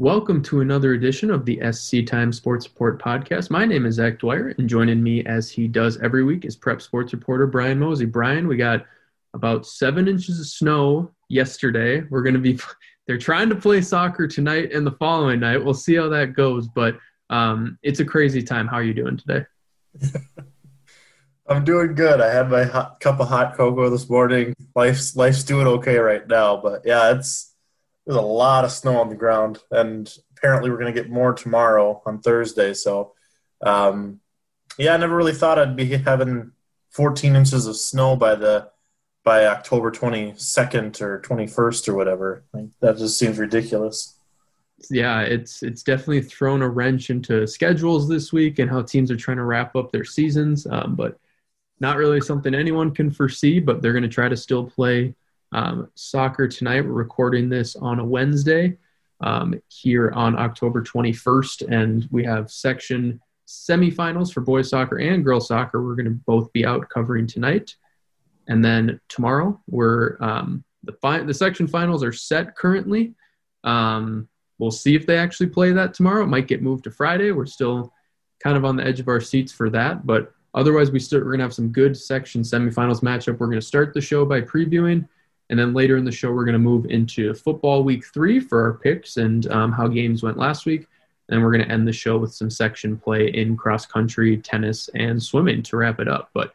Welcome to another edition of the SC Time Sports Report podcast. My name is Zach Dwyer, and joining me as he does every week is Prep Sports reporter Brian Mozey. Brian, we got about seven inches of snow yesterday. We're going to be, they're trying to play soccer tonight and the following night. We'll see how that goes, but um, it's a crazy time. How are you doing today? I'm doing good. I had my hot, cup of hot cocoa this morning. Life's life's doing okay right now, but yeah, it's there's a lot of snow on the ground, and apparently we're going to get more tomorrow on Thursday. So, um, yeah, I never really thought I'd be having 14 inches of snow by the by October 22nd or 21st or whatever. Like, that just seems ridiculous. Yeah, it's it's definitely thrown a wrench into schedules this week and how teams are trying to wrap up their seasons. Um, but not really something anyone can foresee. But they're going to try to still play um, soccer tonight. We're recording this on a Wednesday um, here on October 21st, and we have section semifinals for boys soccer and girls soccer. We're going to both be out covering tonight, and then tomorrow we're um, the fi- the section finals are set currently. Um, we'll see if they actually play that tomorrow. It might get moved to Friday. We're still kind of on the edge of our seats for that, but otherwise we still we're going to have some good section semifinals matchup. We're going to start the show by previewing and then later in the show, we're going to move into football week three for our picks and um, how games went last week. And we're going to end the show with some section play in cross country, tennis, and swimming to wrap it up. But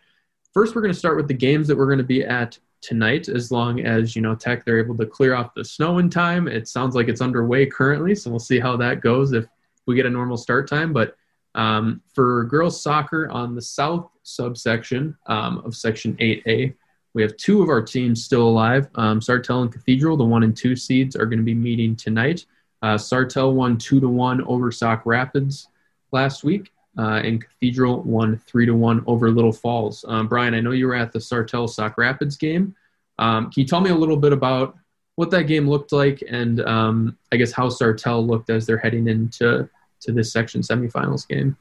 first, we're going to start with the games that we're going to be at tonight. As long as you know Tech, they're able to clear off the snow in time. It sounds like it's underway currently, so we'll see how that goes if we get a normal start time. But um, for girls soccer on the south subsection um, of Section 8A, we have two of our teams still alive. Um, Sartell and Cathedral, the one and two seeds, are going to be meeting tonight. Uh, Sartell won two to one over Sauk Rapids last week, uh, and Cathedral won three to one over Little Falls. Um, Brian, I know you were at the Sartell Sauk Rapids game. Um, can you tell me a little bit about what that game looked like, and um, I guess how Sartell looked as they're heading into to this section semifinals game?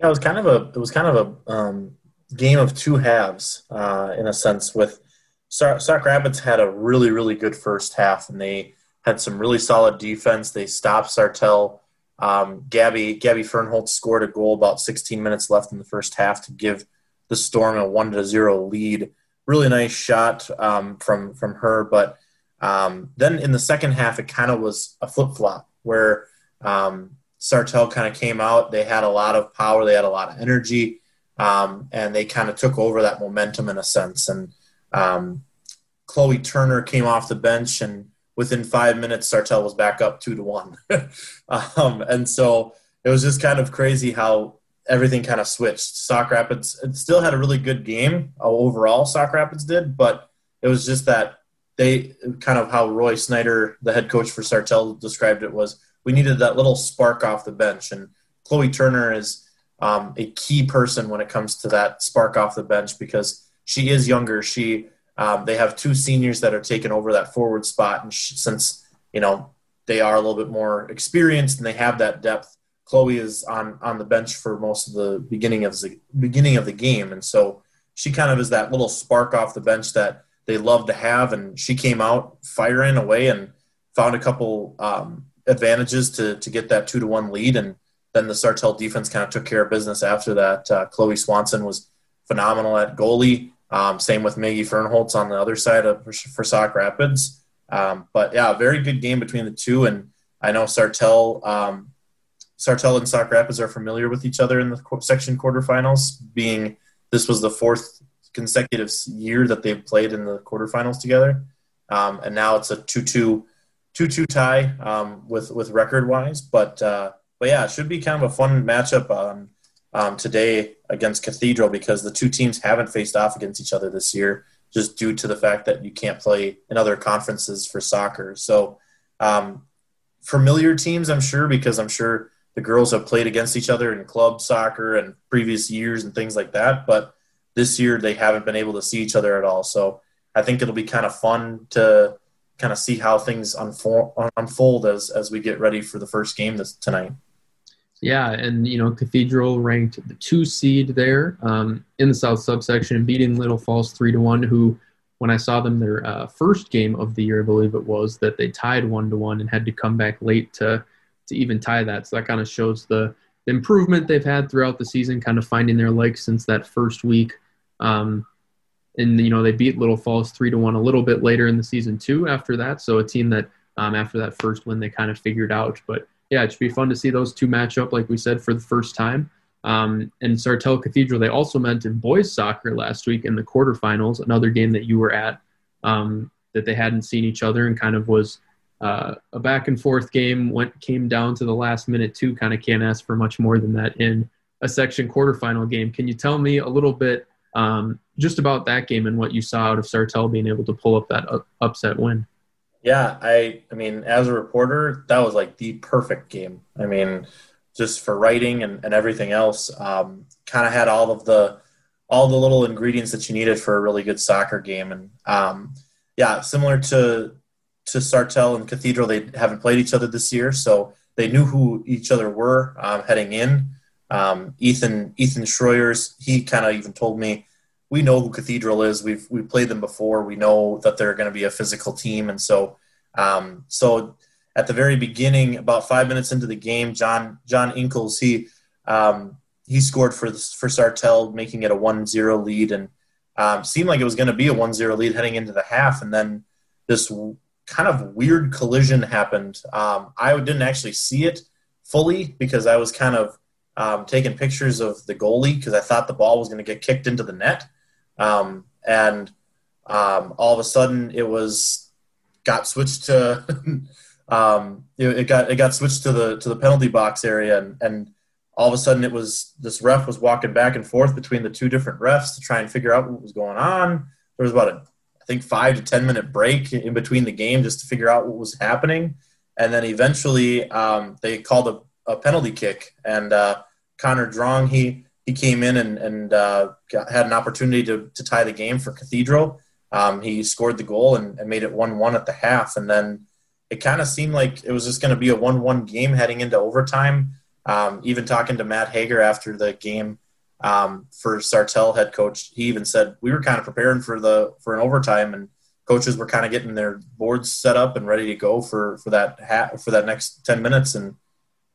Yeah, it was kind of a it was kind of a um, game of two halves uh, in a sense. With Sauk Rapids had a really really good first half, and they had some really solid defense. They stopped Sartell. Um, Gabby Gabby Fernholtz scored a goal about 16 minutes left in the first half to give the Storm a one to zero lead. Really nice shot um, from from her, but um, then in the second half it kind of was a flip flop where um, Sartell kind of came out. They had a lot of power. They had a lot of energy um, and they kind of took over that momentum in a sense. And um, Chloe Turner came off the bench, and within five minutes, Sartell was back up two to one. um, and so it was just kind of crazy how everything kind of switched. Sauk Rapids still had a really good game uh, overall. Sauk Rapids did, but it was just that they kind of how Roy Snyder, the head coach for Sartell, described it was we needed that little spark off the bench, and Chloe Turner is um, a key person when it comes to that spark off the bench because she is younger. She um, they have two seniors that are taking over that forward spot, and she, since you know they are a little bit more experienced and they have that depth, Chloe is on on the bench for most of the beginning of the beginning of the game, and so she kind of is that little spark off the bench that they love to have, and she came out firing away and found a couple um, advantages to to get that two to one lead. And then the Sartell defense kind of took care of business after that. Uh, Chloe Swanson was phenomenal at goalie. Um, same with Maggie Fernholtz on the other side of for, Sauk Rapids. Um, but yeah, very good game between the two. And I know Sartell, um, Sartell and Sauk Rapids are familiar with each other in the section quarterfinals, being this was the fourth consecutive year that they've played in the quarterfinals together. Um, and now it's a 2-2, 2-2 tie um, with with record wise, but uh, but yeah, it should be kind of a fun matchup on um, today against Cathedral because the two teams haven't faced off against each other this year, just due to the fact that you can't play in other conferences for soccer. So, um, familiar teams, I'm sure, because I'm sure the girls have played against each other in club soccer and previous years and things like that. But this year they haven't been able to see each other at all. So I think it'll be kind of fun to kind of see how things unfold, unfold as as we get ready for the first game this tonight. Yeah, and you know, Cathedral ranked the two seed there um, in the South subsection, beating Little Falls three to one. Who, when I saw them their uh, first game of the year, I believe it was that they tied one to one and had to come back late to to even tie that. So that kind of shows the, improvement they've had throughout the season, kind of finding their legs since that first week. Um, and you know they beat Little Falls three to one a little bit later in the season too. After that, so a team that um, after that first win they kind of figured out. But yeah, it should be fun to see those two match up, like we said, for the first time. Um, and Sartell Cathedral, they also met in boys soccer last week in the quarterfinals, another game that you were at, um, that they hadn't seen each other and kind of was uh, a back and forth game. Went came down to the last minute too. Kind of can't ask for much more than that in a section quarterfinal game. Can you tell me a little bit um, just about that game and what you saw out of Sartell being able to pull up that upset win? Yeah, I I mean, as a reporter, that was like the perfect game. I mean, just for writing and, and everything else, um, kind of had all of the all the little ingredients that you needed for a really good soccer game. And um, yeah, similar to to Sartell and Cathedral, they haven't played each other this year, so they knew who each other were um, heading in. Um, Ethan Ethan Schroyers, he kind of even told me we know who Cathedral is. We've we played them before. We know that they're going to be a physical team, and so um, so at the very beginning, about five minutes into the game, John John Inkles he um, he scored for for Sartell, making it a 1-0 lead, and um, seemed like it was going to be a 1-0 lead heading into the half, and then this kind of weird collision happened. Um, I didn't actually see it fully because I was kind of um, taking pictures of the goalie because I thought the ball was going to get kicked into the net. Um, and um, all of a sudden it was got switched to um, it, it, got it got switched to the to the penalty box area and, and all of a sudden it was this ref was walking back and forth between the two different refs to try and figure out what was going on. There was about a I think five to ten minute break in between the game just to figure out what was happening, and then eventually um, they called a, a, penalty kick and uh, Connor Drong he he came in and, and uh, got, had an opportunity to, to tie the game for Cathedral. Um, he scored the goal and, and made it 1 1 at the half. And then it kind of seemed like it was just going to be a 1 1 game heading into overtime. Um, even talking to Matt Hager after the game um, for Sartell head coach, he even said we were kind of preparing for the for an overtime, and coaches were kind of getting their boards set up and ready to go for for that ha- for that next ten minutes. And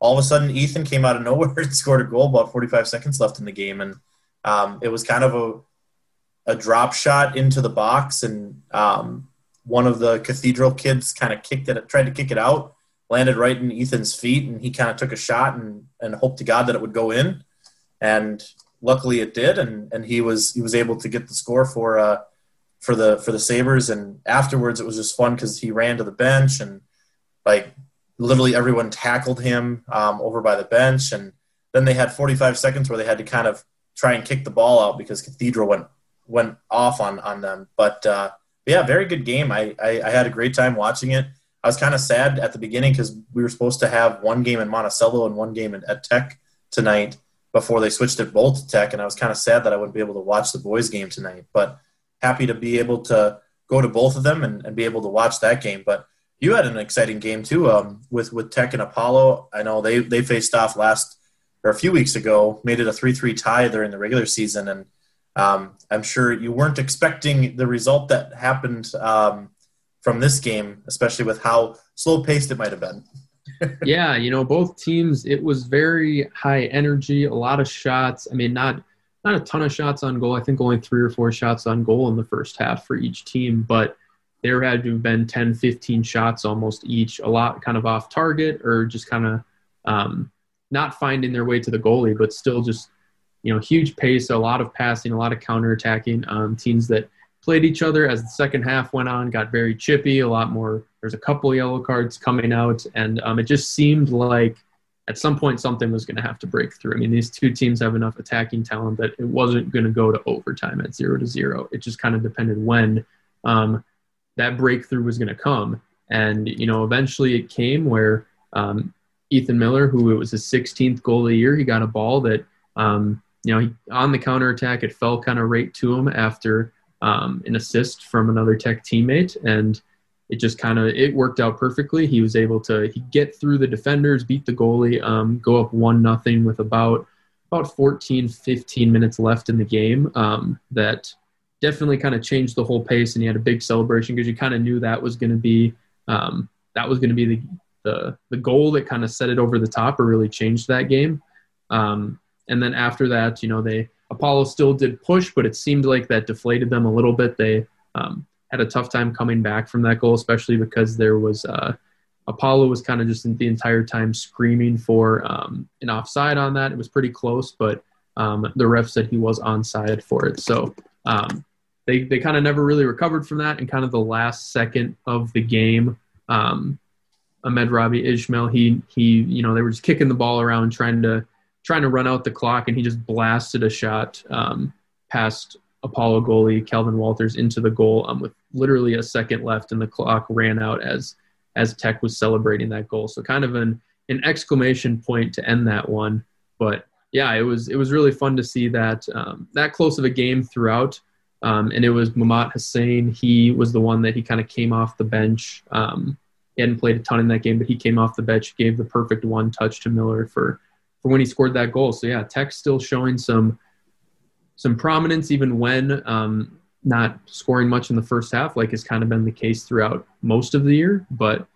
all of a sudden Ethan came out of nowhere and scored a goal about 45 seconds left in the game. And um, it was kind of a, a drop shot into the box. And um, one of the cathedral kids kind of kicked it, tried to kick it out, landed right in Ethan's feet. And he kind of took a shot and, and hoped to God that it would go in. And luckily it did. And, and he was, he was able to get the score for, uh, for the, for the Sabres. And afterwards it was just fun because he ran to the bench and like literally everyone tackled him um, over by the bench, and then they had 45 seconds where they had to kind of try and kick the ball out because Cathedral went went off on on them. But, uh, yeah, very good game. I, I, I had a great time watching it. I was kind of sad at the beginning because we were supposed to have one game in Monticello and one game in, at Tech tonight before they switched it both to Tech, and I was kind of sad that I wouldn't be able to watch the boys game tonight. But happy to be able to go to both of them and, and be able to watch that game. But you had an exciting game too um, with with Tech and Apollo. I know they they faced off last or a few weeks ago, made it a three three tie during the regular season, and um, I'm sure you weren't expecting the result that happened um, from this game, especially with how slow paced it might have been. yeah, you know, both teams. It was very high energy, a lot of shots. I mean, not not a ton of shots on goal. I think only three or four shots on goal in the first half for each team, but there had to have been 10, 15 shots almost each, a lot kind of off target or just kind of um, not finding their way to the goalie, but still just, you know, huge pace, a lot of passing, a lot of counterattacking. Um, teams that played each other as the second half went on got very chippy, a lot more. There's a couple yellow cards coming out, and um, it just seemed like at some point something was going to have to break through. I mean, these two teams have enough attacking talent that it wasn't going to go to overtime at zero to zero. It just kind of depended when. Um, that breakthrough was going to come. And, you know, eventually it came where um, Ethan Miller, who it was his 16th goal of the year, he got a ball that, um, you know, he, on the counterattack, it fell kind of right to him after um, an assist from another tech teammate. And it just kind of, it worked out perfectly. He was able to get through the defenders, beat the goalie, um, go up one nothing with about, about 14, 15 minutes left in the game um, that definitely kind of changed the whole pace and he had a big celebration because you kind of knew that was going to be um, that was going to be the the the goal that kind of set it over the top or really changed that game. Um, and then after that, you know, they Apollo still did push, but it seemed like that deflated them a little bit. They um, had a tough time coming back from that goal, especially because there was uh, Apollo was kind of just the entire time screaming for um, an offside on that. It was pretty close, but um, the ref said he was onside for it. So um, they, they kind of never really recovered from that. And kind of the last second of the game, um, Ahmed Robbie Ishmael, he, he, you know, they were just kicking the ball around trying to, trying to run out the clock and he just blasted a shot um, past Apollo goalie Calvin Walters into the goal um, with literally a second left and the clock ran out as as Tech was celebrating that goal. So kind of an an exclamation point to end that one. But yeah, it was it was really fun to see that um, that close of a game throughout. Um, and it was Mamat Hussein. He was the one that he kind of came off the bench. Um, he hadn't played a ton in that game, but he came off the bench, gave the perfect one touch to Miller for for when he scored that goal. So yeah, Tech still showing some some prominence even when um, not scoring much in the first half, like has kind of been the case throughout most of the year. But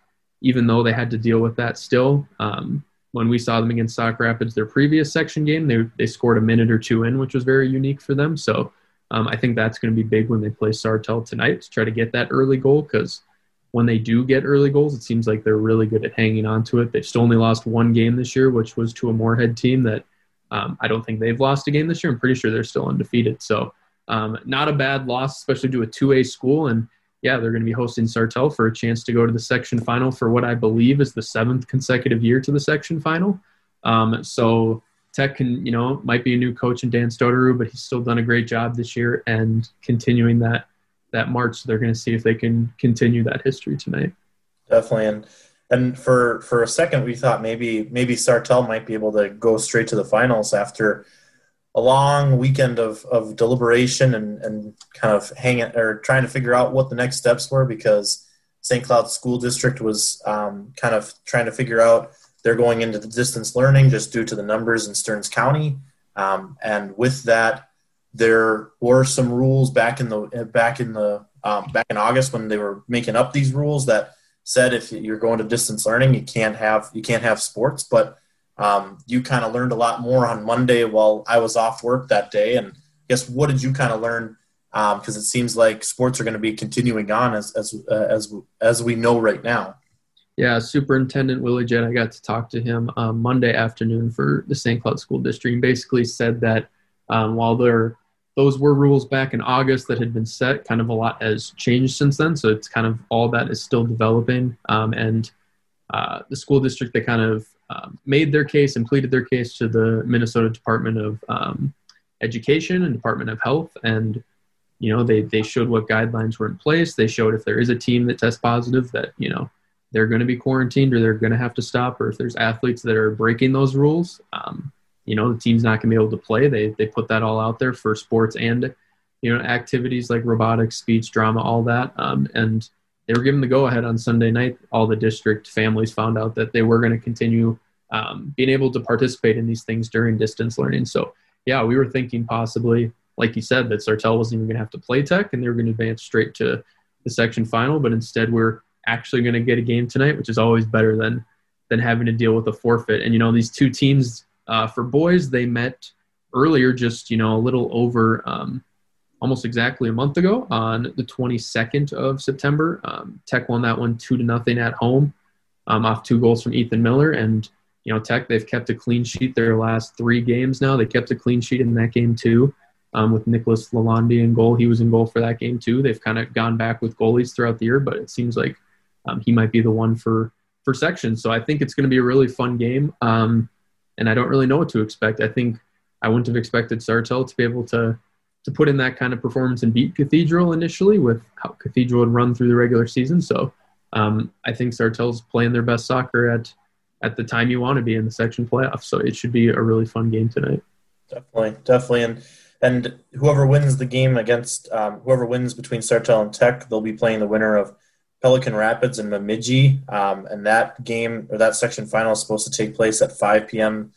even though they had to deal with that still, um, when we saw them against Sauk Rapids, their previous section game, they, they scored a minute or two in, which was very unique for them. So um, I think that's going to be big when they play Sartell tonight to try to get that early goal because when they do get early goals, it seems like they're really good at hanging on to it. They've still only lost one game this year, which was to a Moorhead team that um, I don't think they've lost a game this year. I'm pretty sure they're still undefeated. So um, not a bad loss, especially to a 2A school. And yeah, they're going to be hosting Sartell for a chance to go to the section final for what I believe is the seventh consecutive year to the section final. Um, so Tech can, you know, might be a new coach in Dan Stoteru, but he's still done a great job this year and continuing that that march. So they're going to see if they can continue that history tonight. Definitely, and and for for a second we thought maybe maybe Sartell might be able to go straight to the finals after a long weekend of, of deliberation and, and kind of hanging or trying to figure out what the next steps were because St. Cloud School District was um, kind of trying to figure out they're going into the distance learning just due to the numbers in Stearns County. Um, and with that, there were some rules back in the back in the um, back in August when they were making up these rules that said if you're going to distance learning, you can't have you can't have sports, but um, you kind of learned a lot more on Monday while I was off work that day. And I guess what did you kind of learn? Because um, it seems like sports are going to be continuing on as as uh, as as we know right now. Yeah, Superintendent Willie Jett, I got to talk to him um, Monday afternoon for the St. Cloud School District. And basically said that um, while there those were rules back in August that had been set, kind of a lot has changed since then. So it's kind of all that is still developing. Um, and uh, the school district, they kind of um, made their case and pleaded their case to the Minnesota Department of um, Education and Department of Health, and you know they they showed what guidelines were in place. They showed if there is a team that tests positive that you know they're going to be quarantined or they're going to have to stop, or if there's athletes that are breaking those rules, um, you know the team's not going to be able to play. They they put that all out there for sports and you know activities like robotics, speech, drama, all that, um, and they were given the go ahead on Sunday night. All the district families found out that they were going to continue um, being able to participate in these things during distance learning. So, yeah, we were thinking possibly, like you said, that Sartell wasn't even going to have to play tech and they were going to advance straight to the section final. But instead, we're actually going to get a game tonight, which is always better than than having to deal with a forfeit. And you know, these two teams uh, for boys, they met earlier, just you know, a little over. Um, almost exactly a month ago on the 22nd of September. Um, Tech won that one two to nothing at home um, off two goals from Ethan Miller. And, you know, Tech, they've kept a clean sheet their last three games now. They kept a clean sheet in that game too um, with Nicholas Lalonde in goal. He was in goal for that game too. They've kind of gone back with goalies throughout the year, but it seems like um, he might be the one for, for section. So I think it's going to be a really fun game. Um, and I don't really know what to expect. I think I wouldn't have expected Sartell to be able to to put in that kind of performance and beat Cathedral initially with how Cathedral had run through the regular season. So um, I think Sartell's playing their best soccer at at the time you want to be in the section playoffs. So it should be a really fun game tonight. Definitely, definitely, and and whoever wins the game against um, whoever wins between Sartell and Tech, they'll be playing the winner of Pelican Rapids and Bemidji, um, and that game or that section final is supposed to take place at 5 p.m.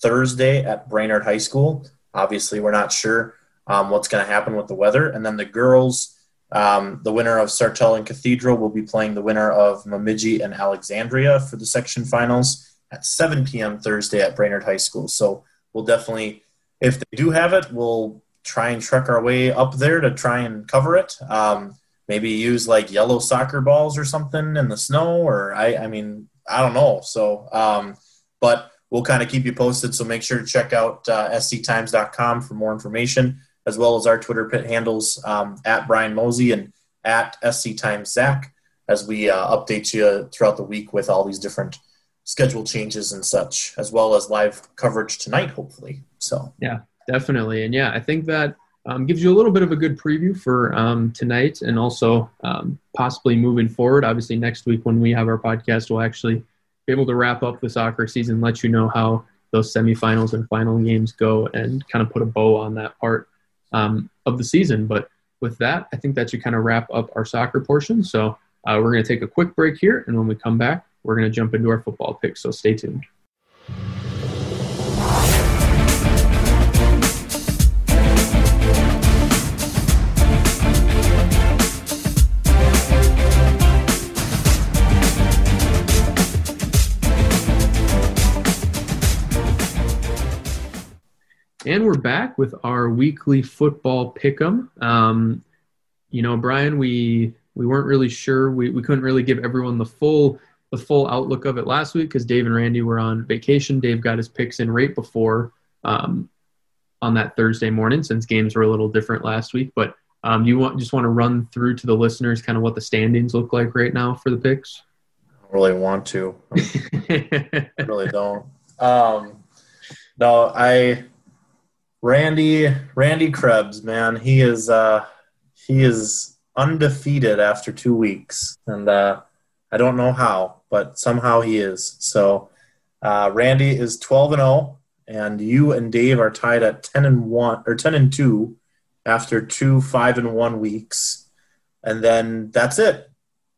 Thursday at Brainerd High School. Obviously, we're not sure um, what's going to happen with the weather. And then the girls Um, the winner of Sartell and Cathedral will be playing the winner of Bemidji and Alexandria for the section finals at 7 p.m. Thursday at Brainerd High School. So we'll definitely, if they do have it, we'll try and truck our way up there to try and cover it. Um, maybe use like yellow soccer balls or something in the snow, or I, I mean, I don't know. So, um, but we'll kind of keep you posted. So make sure to check out uh, sctimes.com for more information as well as our Twitter pit handles um, at Brian Mozey and at SC Times Zach as we uh, update you throughout the week with all these different schedule changes and such, as well as live coverage tonight, hopefully. So yeah, definitely, and yeah, I think that um, gives you a little bit of a good preview for um, tonight and also um, possibly moving forward. Obviously, next week when we have our podcast, we'll actually be able to wrap up the soccer season, let you know how those semifinals and final games go, and kind of put a bow on that part um, of the season. But with that, I think that should kind of wrap up our soccer portion. So uh, we're going to take a quick break here, and when we come back, we're going to jump into our football picks. So stay tuned. And we're back with our weekly football pick'em. Um, you know, Brian, we we weren't really sure. We, we couldn't really give everyone the full the full outlook of it last week because Dave and Randy were on vacation. Dave got his picks in right before um, on that Thursday morning since games were a little different last week. But um, you want just want to run through to the listeners kind of what the standings look like right now for the picks? I don't really want to. I really don't. Um, no, I Randy Randy Krebs, man, he is uh, he is undefeated after two weeks, and uh, I don't know how, but somehow he is. So uh, Randy is twelve and zero, oh, and you and Dave are tied at ten and one or ten and two after two five and one weeks, and then that's it.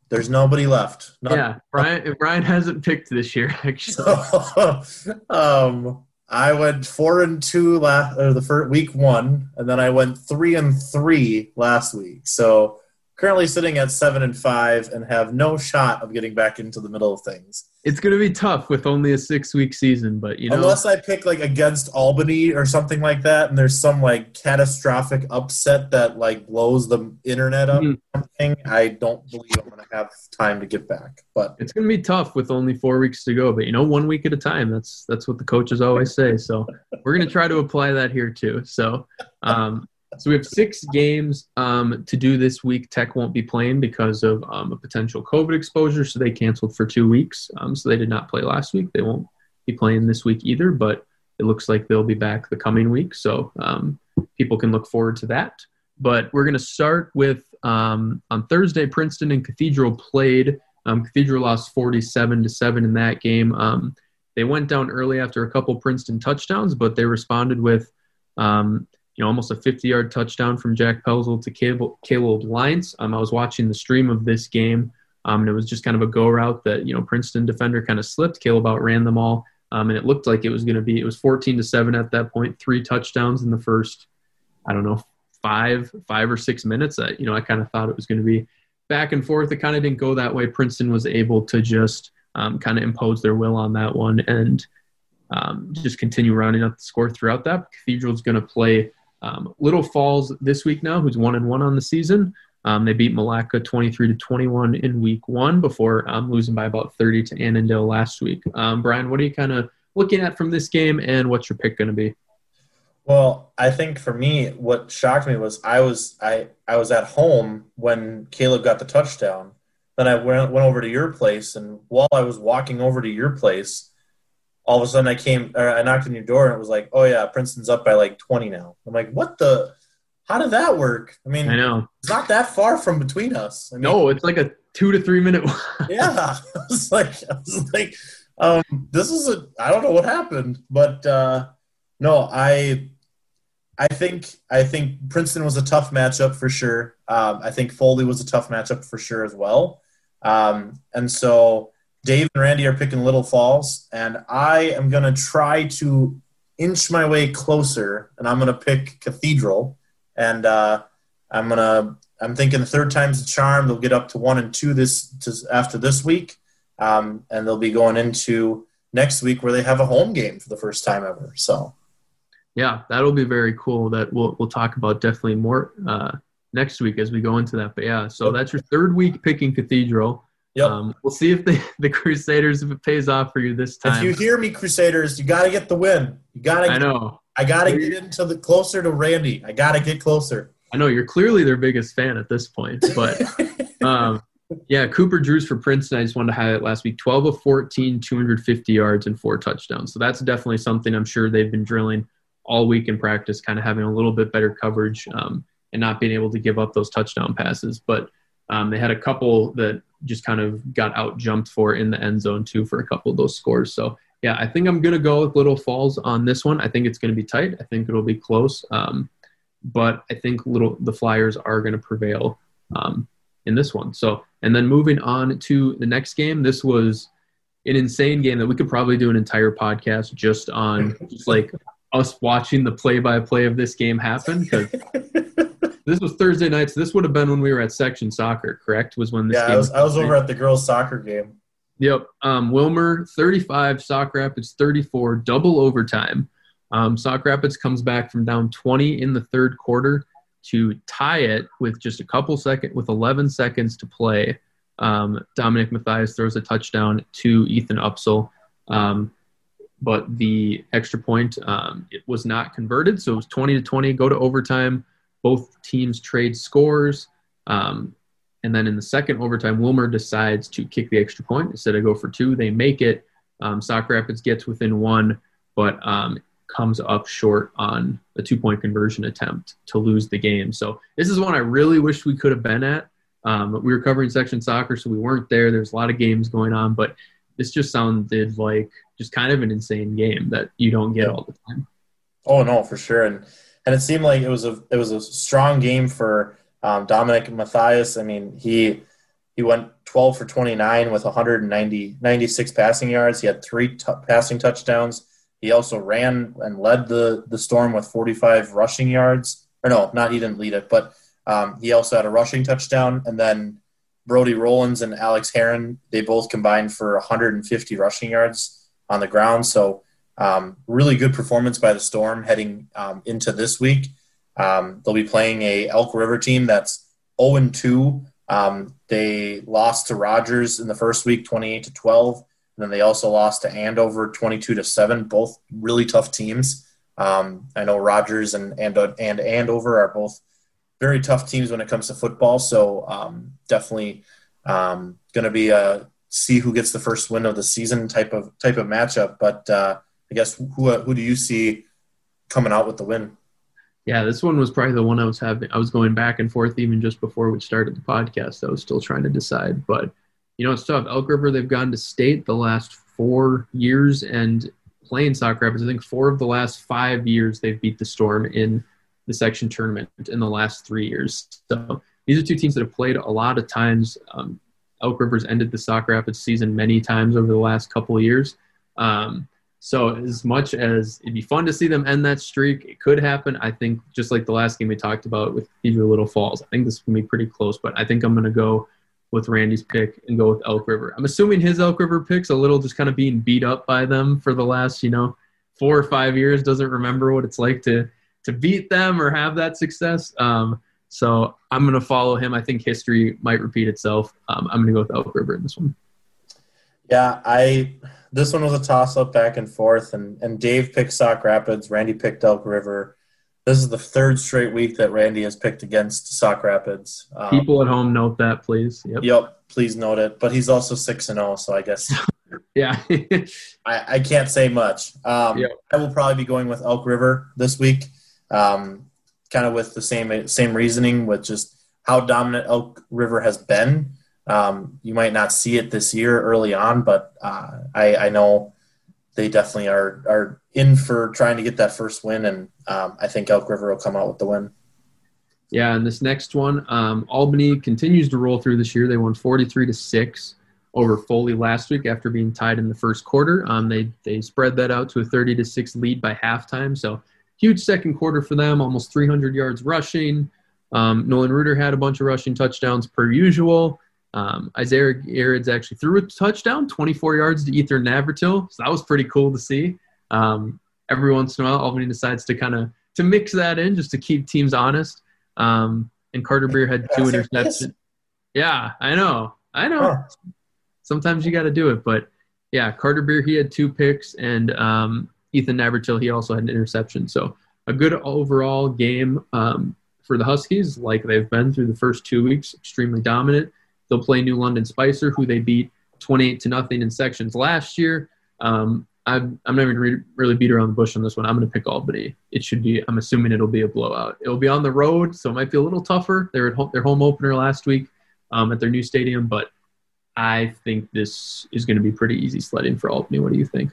There's nobody left. yeah, Brian. Brian hasn't picked this year. Actually, um, I went four and two last or the first week one, and then I went three and three last week. So currently sitting at seven and five and have no shot of getting back into the middle of things. It's going to be tough with only a six week season, but you know, unless I pick like against Albany or something like that, and there's some like catastrophic upset that like blows the internet up, mm-hmm. something, I don't believe I'm going to have time to get back. But it's going to be tough with only four weeks to go. But you know, one week at a time. That's that's what the coaches always say. So we're going to try to apply that here too. So. Um, so we have six games um, to do this week. Tech won't be playing because of um, a potential COVID exposure, so they canceled for two weeks. Um, so they did not play last week. They won't be playing this week either, but it looks like they'll be back the coming week. So um, people can look forward to that. But we're going to start with um, on Thursday. Princeton and Cathedral played. Um, Cathedral lost 47 to seven in that game. they went down early after a couple Princeton touchdowns, but they responded with um, you know, almost a 50 yard touchdown from Jack Pelzel to Caleb, Caleb Lyons. Um, I was watching the stream of this game, um, and it was just kind of a go route that, you know, Princeton defender kind of slipped. Caleb outran them all. Um, and it looked like it was going to be, it was 14 to 7 at that point, three touchdowns in the first, I don't know, five, five or six minutes. That, you know, I kind of thought it was going to be back and forth. It kind of didn't go that way. Princeton was able to just um, kind of impose their will on that one and um, just continue rounding up the score throughout that. Cathedral's going to play um, Little Falls this week now, who's one and one on the season. Um, they beat Milaca 23 to 21 in week one before um, losing by about 30 to Annandale last week. Um, Brian, what are you kind of looking at from this game, and what's your pick going to be? Well, I think for me, what shocked me was I was I I was at home when Caleb got the touchdown. Then I went went over to your place, and while I was walking over to your place, all of a sudden I came, or I knocked on your door and it was like, oh yeah, Princeton's up by like 20 now. I'm like, what the? How did that work? I mean, I know it's not that far from between us. I mean, no, it's like a two to three minute. yeah, I was like, I was like, um, this is a, I don't know what happened, but uh, no, I, I think I think Princeton was a tough matchup for sure. Um, I think Foley was a tough matchup for sure as well, um, and so Dave and Randy are picking Little Falls, and I am going to try to inch my way closer, and I'm going to pick Cathedral, and uh, I'm going to I'm thinking the third time's the charm. They'll get up to one and two this to, after this week, um, and they'll be going into next week where they have a home game for the first time ever. So, yeah, that'll be very cool. That we'll we'll talk about definitely more uh, next week as we go into that. But yeah, so that's your third week picking Cathedral. Yep. Um, we'll see if the, the Crusaders if it pays off for you this time. If you hear me, Crusaders, you got to get the win. You got to. I know. I got to get into the closer to Randy. I got to get closer. I know you're clearly their biggest fan at this point, but um, yeah, Cooper Drews for Princeton. I just wanted to highlight last week: 12 of 14, 250 yards and four touchdowns. So that's definitely something I'm sure they've been drilling all week in practice, kind of having a little bit better coverage um, and not being able to give up those touchdown passes. But um, they had a couple that just kind of got out jumped for in the end zone too for a couple of those scores. So yeah, I think I'm to go with Little Falls on this one. I think it's to be tight. I think it'll be close. Um, but I think little the Flyers are to prevail um, in this one. So and then moving on to the next game, this was an insane game that we could probably do an entire podcast just on just like us watching the play-by-play of this game happen because this was Thursday night. So this would have been when we were at section soccer, correct? Was when this yeah, game I was, I was over at the girls' soccer game. Yep. Um, Willmar 35, Sauk Rapids 34, double overtime. Um, Sauk Rapids comes back from down 20 in the third quarter to tie it with just a couple seconds, with 11 seconds to play. Um, Dominic Matthias throws a touchdown to Ethan Upsall. Um, but the extra point um, it was not converted, so it was 20 to 20. Go to overtime. Both teams trade scores. Um, and then in the second overtime, Willmar decides to kick the extra point instead of go for two. They make it. Um, Sauk Rapids gets within one, but um, comes up short on a two point conversion attempt to lose the game. So this is one I really wish we could have been at. Um, we were covering section soccer, so we weren't there. There's a lot of games going on, but this just sounded like just kind of an insane game that you don't get all the time. Oh no, for sure, and and it seemed like it was a it was a strong game for um, Dominic Matthias. I mean, he he went 12 for 29 with 190 96 passing yards. He had three t- passing touchdowns. He also ran and led the the Storm with 45 rushing yards. Or no, not he didn't lead it, but um, he also had a rushing touchdown. And then Brody Rollins and Alex Heron, they both combined for 150 rushing yards on the ground. So um, really good performance by the Storm heading um, into this week. Um, they'll be playing a Elk River team that's 0 2. Um, they lost to Rogers in the first week, 28 to 12. And then they also lost to Andover, 22 to 7. Both really tough teams. Um, I know Rogers and, and and Andover are both very tough teams when it comes to football. So um, definitely going to be a see who gets the first win of the season type of type of matchup. But uh, I guess who who do you see coming out with the win? Yeah, this one was probably the one I was having. I was going back and forth even just before we started the podcast. I was still trying to decide, but you know it's tough. Elk River they've gone to state the last four years and playing Sauk Rapids. I think four of the last five years they've beat the Storm in the section tournament in the last three years. So these are two teams that have played a lot of times. Um, Elk River's ended the Sauk Rapids season many times over the last couple of years. Um, so as much as it'd be fun to see them end that streak, it could happen. I think just like the last game we talked about with Cathedral Little Falls, I think this can be pretty close. But I think I'm going to go with Randy's pick and go with Elk River. I'm assuming his Elk River pick's a little just kind of being beat up by them for the last, you know, four or five years. Doesn't remember what it's like to to beat them or have that success. Um, so I'm going to follow him. I think history might repeat itself. Um, I'm going to go with Elk River in this one. Yeah, I this one was a toss up back and forth, and and Dave picked Sauk Rapids, Randy picked Elk River. This is the third straight week that Randy has picked against Sauk Rapids. Um, People at home note that, please. Yep. Yep. Please note it. But he's also six and zero, oh, so I guess. yeah. I, I can't say much. Um, yep. I will probably be going with Elk River this week, um, kind of with the same same reasoning, with just how dominant Elk River has been. Um, you might not see it this year early on, but uh, I, I, know they definitely are are in for trying to get that first win, and um, I think Elk River will come out with the win. Yeah, and this next one, um, Albany continues to roll through this year. They won 43 to six over Foley last week after being tied in the first quarter. Um, they they spread that out to a 30 to six lead by halftime. So huge second quarter for them, almost 300 yards rushing. Um, Nolan Reuter had a bunch of rushing touchdowns per usual. Um, Isaiah Garrett's actually threw a touchdown, 24 yards to Ethan Navratil. So that was pretty cool to see. Um, every once in a while, Albany decides to kind of to mix that in just to keep teams honest. Um, and Carter Beer had two interceptions. Yeah, I know. I know. Huh. Sometimes you got to do it, but yeah, Carter Beer he had two picks, and um, Ethan Navratil he also had an interception. So a good overall game um, for the Huskies, like they've been through the first two weeks, extremely dominant. They'll play New London Spicer, who they beat 28 to nothing in sections last year. Um, I'm, I'm not even re- really beat around the bush on this one. I'm going to pick Albany. It should be. I'm assuming it'll be a blowout. It'll be on the road, so it might be a little tougher. They're at home, their home opener last week um, at their new stadium, but I think this is going to be pretty easy sledding for Albany. What do you think?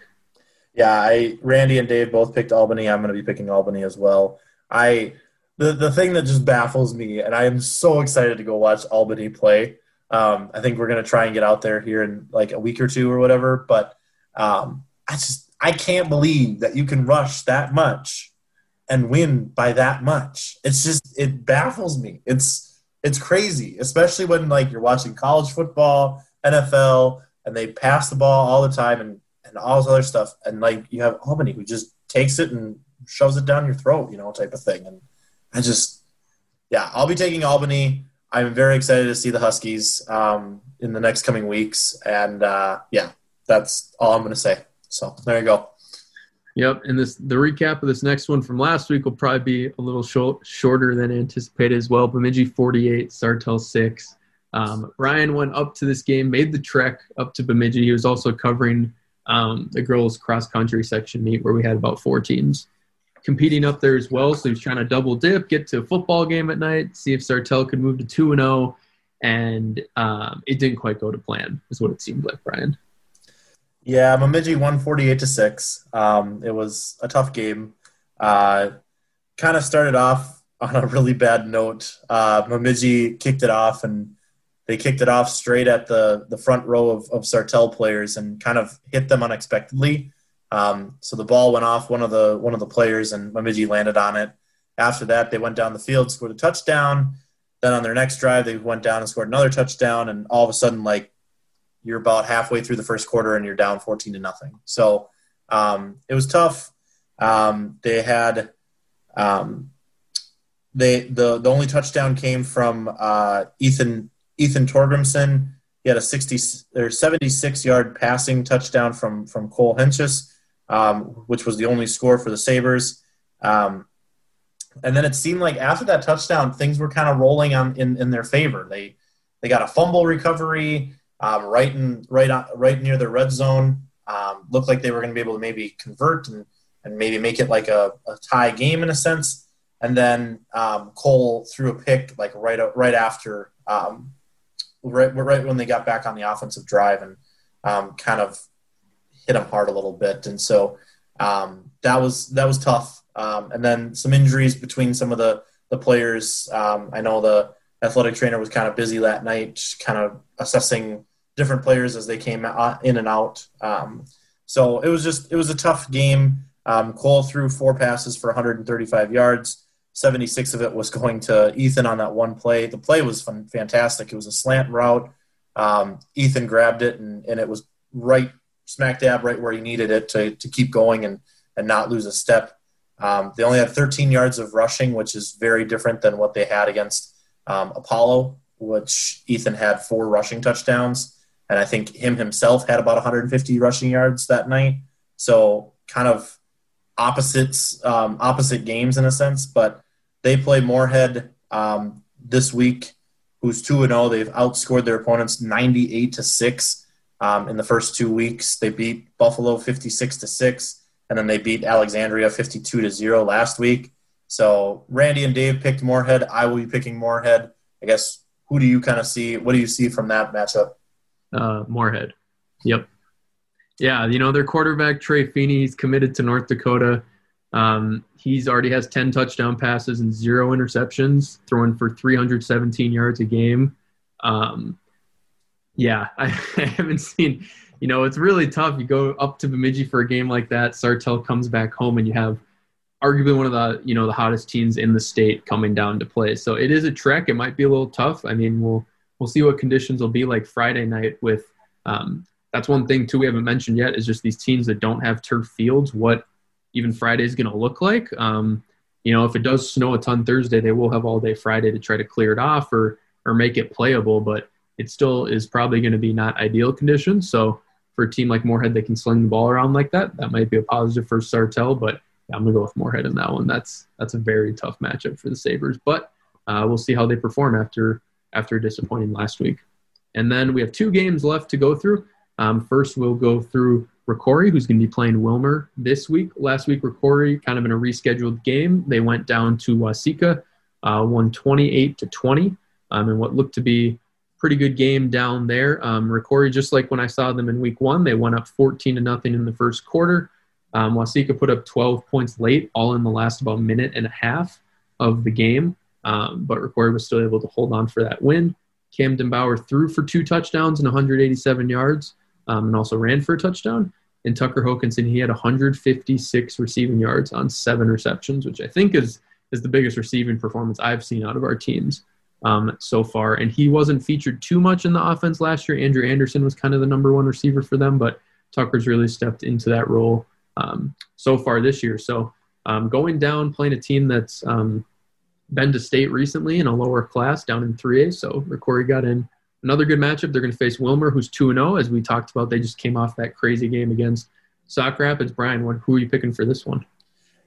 Yeah, I Randy and Dave both picked Albany. I'm going to be picking Albany as well. I the the thing that just baffles me, and I am so excited to go watch Albany play. Um, I think we're going to try and get out there here in like a week or two or whatever. But um, I just I can't believe that you can rush that much and win by that much. It's just it baffles me. It's it's crazy, especially when like you're watching college football, NFL, and they pass the ball all the time and and all this other stuff, and like you have Albany who just takes it and shoves it down your throat, you know, type of thing. And I just, yeah, I'll be taking Albany. I'm very excited to see the Huskies um, in the next coming weeks, and uh, yeah, that's all I'm going to say. So there you go. Yep, and this the recap of this next one from last week will probably be a little short, shorter than anticipated as well. Bemidji 48, Sartell 6. Um, Brian went up to this game, made the trek up to Bemidji. He was also covering um, the girls cross country section meet where we had about four teams competing up there as well. So he was trying to double dip, get to a football game at night, see if Sartell could move to 2 and 0. And um, it didn't quite go to plan, is what it seemed like, Brian. Yeah, Bemidji won 48 to 6. Um, it was a tough game. Uh, kind of started off on a really bad note. Uh, kicked it off, and they kicked it off straight at the, the front row of, of Sartell players and kind of hit them unexpectedly. Um, so the ball went off one of the one of the players, and Bemidji landed on it. After that, they went down the field, scored a touchdown. Then on their next drive, they went down and scored another touchdown. And all of a sudden, like you're about halfway through the first quarter, and you're down 14 to nothing. So um, it was tough. Um, they had um, they the the only touchdown came from uh, Ethan Ethan Torgrimson. He had a 60 or 76 yard passing touchdown from from Cole Henches um, which was the only score for the Sabres. Um, and then it seemed like after that touchdown, things were kind of rolling on in, in their favor. They they got a fumble recovery um, right in right on, right near the red zone. Um, looked like they were going to be able to maybe convert and, and maybe make it like a, a tie game in a sense. And then um, Cole threw a pick like right right after um, right right when they got back on the offensive drive and kind of hit him hard a little bit, and so um, that was that was tough. Um, and then some injuries between some of the the players. Um, I know the athletic trainer was kind of busy that night, kind of assessing different players as they came in and out. Um, so it was just it was a tough game. Um, Cole threw four passes for 135 yards. 76 of it was going to Ethan on that one play. The play was fantastic. It was a slant route. Um, Ethan grabbed it and, and it was right smack dab right where he needed it to, to keep going and, and not lose a step. Um, they only had 13 yards of rushing, which is very different than what they had against um, Apollo, which Ethan had four rushing touchdowns. And I think him himself had about 150 rushing yards that night. So kind of opposites, um, opposite games in a sense, but they play Moorhead um, this week, who's 2 0. They've outscored their opponents 98 to 6 um, in the first two weeks. They beat Buffalo 56 to 6, and then they beat Alexandria 52 to 0 last week. So Randy and Dave picked Moorhead. I will be picking Moorhead. I guess who do you kind of see? What do you see from that matchup? Uh, Moorhead. Yep. Yeah, you know, their quarterback, Trey Feeney, he's committed to North Dakota. Um, he's already has 10 touchdown passes and zero interceptions, throwing for 317 yards a game. Um, yeah, I, I haven't seen. You know, it's really tough. You go up to Bemidji for a game like that. Sartell comes back home, and you have arguably one of the you know the hottest teams in the state coming down to play. So it is a trek. It might be a little tough. I mean, we'll we'll see what conditions will be like Friday night. With um, that's one thing too we haven't mentioned yet is just these teams that don't have turf fields. What even Friday is going to look like. Um, you know, if it does snow a ton Thursday, they will have all day Friday to try to clear it off or or make it playable. But it still is probably going to be not ideal conditions. So for a team like Moorhead they can sling the ball around like that, that might be a positive for Sartell. But yeah, I'm gonna go with Moorhead in that one. That's that's a very tough matchup for the Sabres, but uh, we'll see how they perform after after disappointing last week. And then we have two games left to go through. Um, first, we'll go through Rocori, who's going to be playing Willmar this week. Last week, Rocori, kind of in a rescheduled game, they went down to Waseca, uh, won 28 to 20, um, in what looked to be pretty good game down there. Um, Rocori, just like when I saw them in week one, they went up 14 to nothing in the first quarter. Um, Waseca put up 12 points late, all in the last about minute and a half of the game, um, but Rocori was still able to hold on for that win. Camden Bauer threw for two touchdowns and 187 yards, um, and also ran for a touchdown. And Tucker Hokinson, he had 156 receiving yards on seven receptions, which I think is is the biggest receiving performance I've seen out of our teams um, so far. And he wasn't featured too much in the offense last year. Andrew Anderson was kind of the number one receiver for them, but Tucker's really stepped into that role um, so far this year. So um, going down, playing a team that's um, been to state recently in a lower class down in 3A. So Rocori got in another good matchup. They're going to face Willmar, who's 2 0. As we talked about, they just came off that crazy game against Sauk Rapids. Brian, what, who are you picking for this one?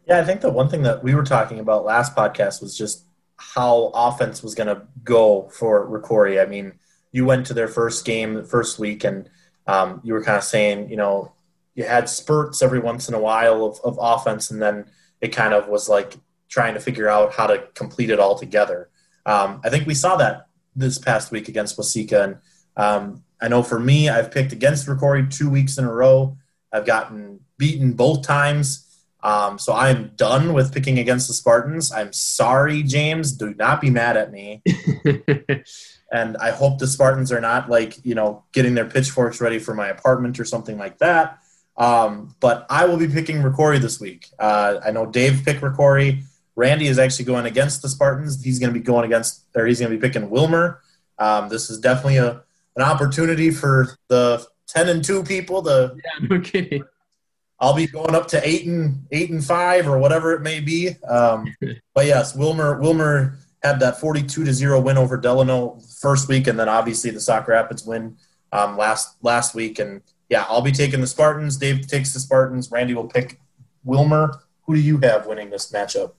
Yeah, I think the one thing that we were talking about last podcast was just how offense was going to go for Rocori. I mean, you went to their first game the first week, and um, you were kind of saying, you know, you had spurts every once in a while of, of offense, and then it kind of was like trying to figure out how to complete it all together. Um, I think we saw that this past week against Waseca, and um, I know for me, I've picked against Rocori two weeks in a row. I've gotten beaten both times. Um, so I'm done with picking against the Spartans. I'm sorry, James. Do not be mad at me. and I hope the Spartans are not like, you know, getting their pitchforks ready for my apartment or something like that. Um, but I will be picking Rocori this week. Uh, I know Dave picked Rocori. Randy is actually going against the Spartans. He's going to be going against, or he's going to be picking Willmar. Um, this is definitely a an opportunity for the ten and two people to. Yeah, no kidding. I'll be going up to eight and eight and five or whatever it may be. Um, but yes, Willmar Willmar had that forty-two to zero win over Delano first week, and then obviously the Sauk Rapids win um, last last week, and yeah, I'll be taking the Spartans. Dave takes the Spartans. Randy will pick Willmar. Who do you have winning this matchup?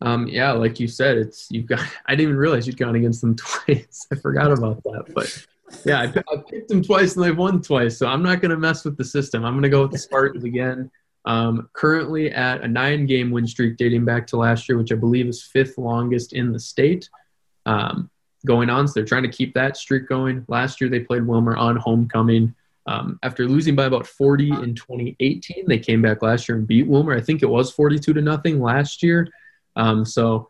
Um, yeah, like you said, it's you've got. I didn't even realize you'd gone against them twice. I forgot about that, but yeah, I, I picked them twice and they've won twice. So I'm not going to mess with the system. I'm going to go with the Spartans again. Um, currently at a nine-game win streak dating back to last year, which I believe is fifth longest in the state. Um, going on, so they're trying to keep that streak going. Last year they played Willmar on homecoming. Um, after losing by about 40 in 2018, they came back last year and beat Willmar. I think it was 42 to nothing last year. Um, so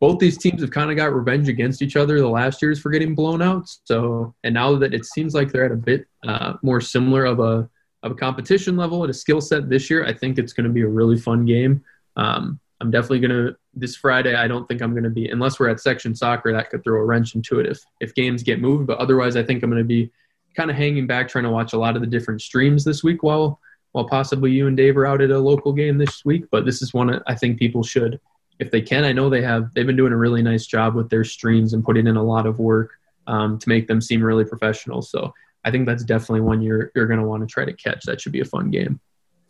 both these teams have kind of got revenge against each other the last years for getting blown out. So, and now that it seems like they're at a bit uh, more similar of a of a competition level at a skill set this year, I think it's going to be a really fun game. Um, I'm definitely going to this Friday. I don't think I'm going to be unless we're at section soccer that could throw a wrench into it if if games get moved. But otherwise, I think I'm going to be kind of hanging back trying to watch a lot of the different streams this week while while possibly you and Dave are out at a local game this week. But this is one I think people should, if they can. I know they have they've been doing a really nice job with their streams and putting in a lot of work um, to make them seem really professional. So I think that's definitely one you're you're going to want to try to catch. That should be a fun game.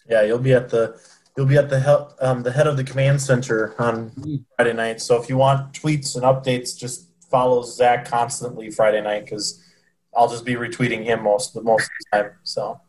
Yeah, you'll be at the you'll be at the help, um, the head of the command center on Friday night. So if you want tweets and updates, just follow Zach constantly Friday night because I'll just be retweeting him most the most of the time. So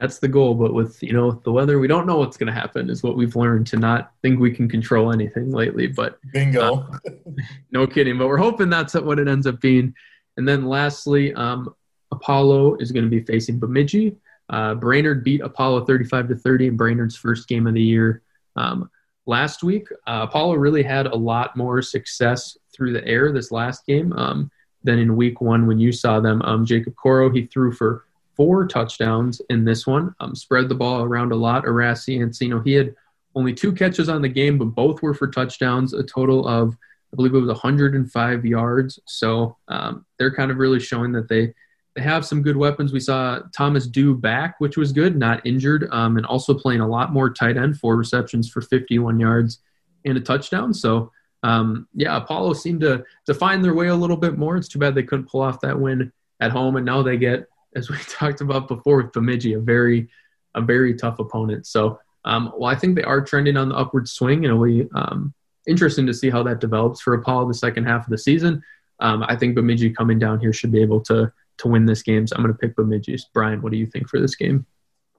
that's the goal. But with you know the weather, we don't know what's going to happen. Is what we've learned to not think we can control anything lately. But bingo, uh, no kidding. But we're hoping that's what it ends up being. And then lastly, um, Apollo is going to be facing Bemidji. Uh, Brainerd beat Apollo 35 to 30 in Brainerd's first game of the year. Um, last week, uh, Apollo really had a lot more success through the air this last game. Um, than in week one when you saw them. Um, Jacob Coro, he threw for four touchdowns in this one, um, spread the ball around a lot. Arasi Encino, he had only two catches on the game, but both were for touchdowns, a total of, I believe it was 105 yards. So um, they're kind of really showing that they, they have some good weapons. We saw Thomas Dew back, which was good, not injured, um, and also playing a lot more tight end, four receptions for 51 yards and a touchdown. So, um, yeah, Apollo seemed to, to find their way a little bit more. It's too bad they couldn't pull off that win at home, and now they get, as we talked about before with Bemidji, a very, a very tough opponent. So, um, well, I think they are trending on the upward swing, and it'll be um, interesting to see how that develops for Apollo the second half of the season. Um, I think Bemidji coming down here should be able to to win this game. So I'm going to pick Bemidji. Brian, what do you think for this game?